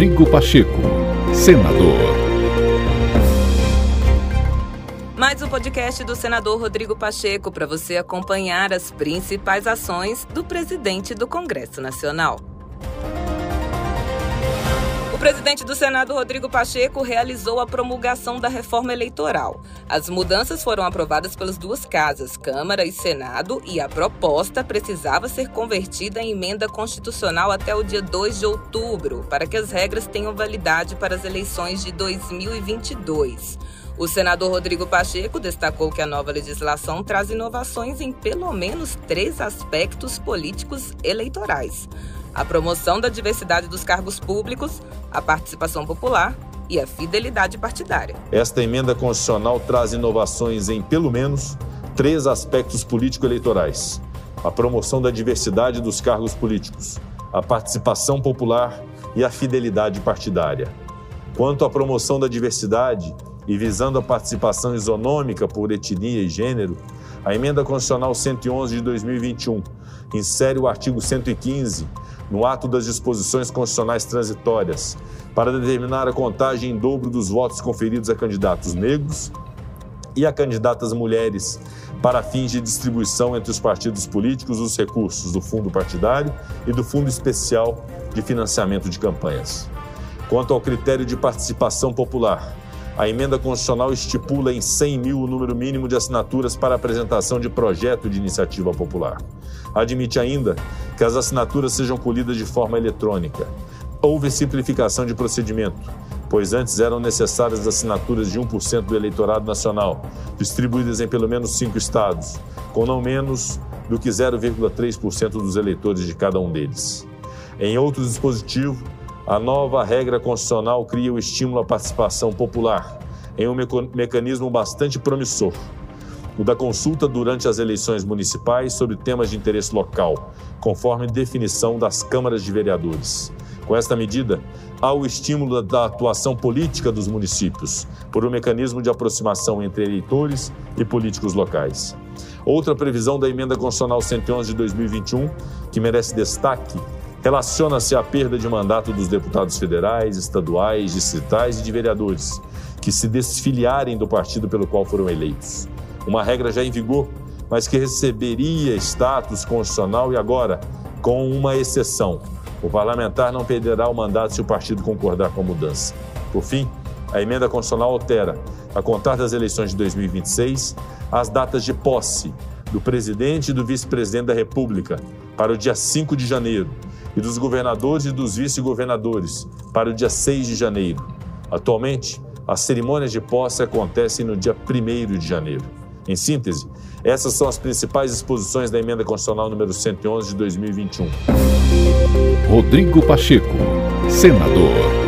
Rodrigo Pacheco, senador. Mais um podcast do senador Rodrigo Pacheco para você acompanhar as principais ações do presidente do Congresso Nacional presidente do Senado, Rodrigo Pacheco, realizou a promulgação da reforma eleitoral. As mudanças foram aprovadas pelas duas casas, Câmara e Senado, e a proposta precisava ser convertida em emenda constitucional até o dia 2 de outubro, para que as regras tenham validade para as eleições de 2022. O senador Rodrigo Pacheco destacou que a nova legislação traz inovações em pelo menos três aspectos políticos eleitorais a promoção da diversidade dos cargos públicos, a participação popular e a fidelidade partidária. Esta emenda constitucional traz inovações em, pelo menos, três aspectos político-eleitorais: a promoção da diversidade dos cargos políticos, a participação popular e a fidelidade partidária. Quanto à promoção da diversidade e visando a participação isonômica por etnia e gênero, a emenda constitucional 111 de 2021 insere o artigo 115 no ato das disposições constitucionais transitórias para determinar a contagem em dobro dos votos conferidos a candidatos negros e a candidatas mulheres para fins de distribuição entre os partidos políticos dos recursos do fundo partidário e do fundo especial de financiamento de campanhas. Quanto ao critério de participação popular, a emenda constitucional estipula em 100 mil o número mínimo de assinaturas para apresentação de projeto de iniciativa popular. Admite ainda que as assinaturas sejam colhidas de forma eletrônica. Houve simplificação de procedimento, pois antes eram necessárias assinaturas de 1% do eleitorado nacional, distribuídas em pelo menos cinco estados, com não menos do que 0,3% dos eleitores de cada um deles. Em outro dispositivo, a nova regra constitucional cria o estímulo à participação popular em um mecanismo bastante promissor, o da consulta durante as eleições municipais sobre temas de interesse local, conforme definição das câmaras de vereadores. Com esta medida, há o estímulo da atuação política dos municípios, por um mecanismo de aproximação entre eleitores e políticos locais. Outra previsão da emenda constitucional 111 de 2021, que merece destaque, relaciona-se à perda de mandato dos deputados federais, estaduais, distritais e de vereadores, que se desfiliarem do partido pelo qual foram eleitos. Uma regra já em vigor, mas que receberia status constitucional e agora, com uma exceção. O parlamentar não perderá o mandato se o partido concordar com a mudança. Por fim, a emenda constitucional altera, a contar das eleições de 2026, as datas de posse do presidente e do vice-presidente da República para o dia 5 de janeiro e dos governadores e dos vice-governadores para o dia 6 de janeiro. Atualmente, as cerimônias de posse acontecem no dia 1 de janeiro. Em síntese, essas são as principais exposições da emenda constitucional número 111 de 2021. Rodrigo Pacheco, senador.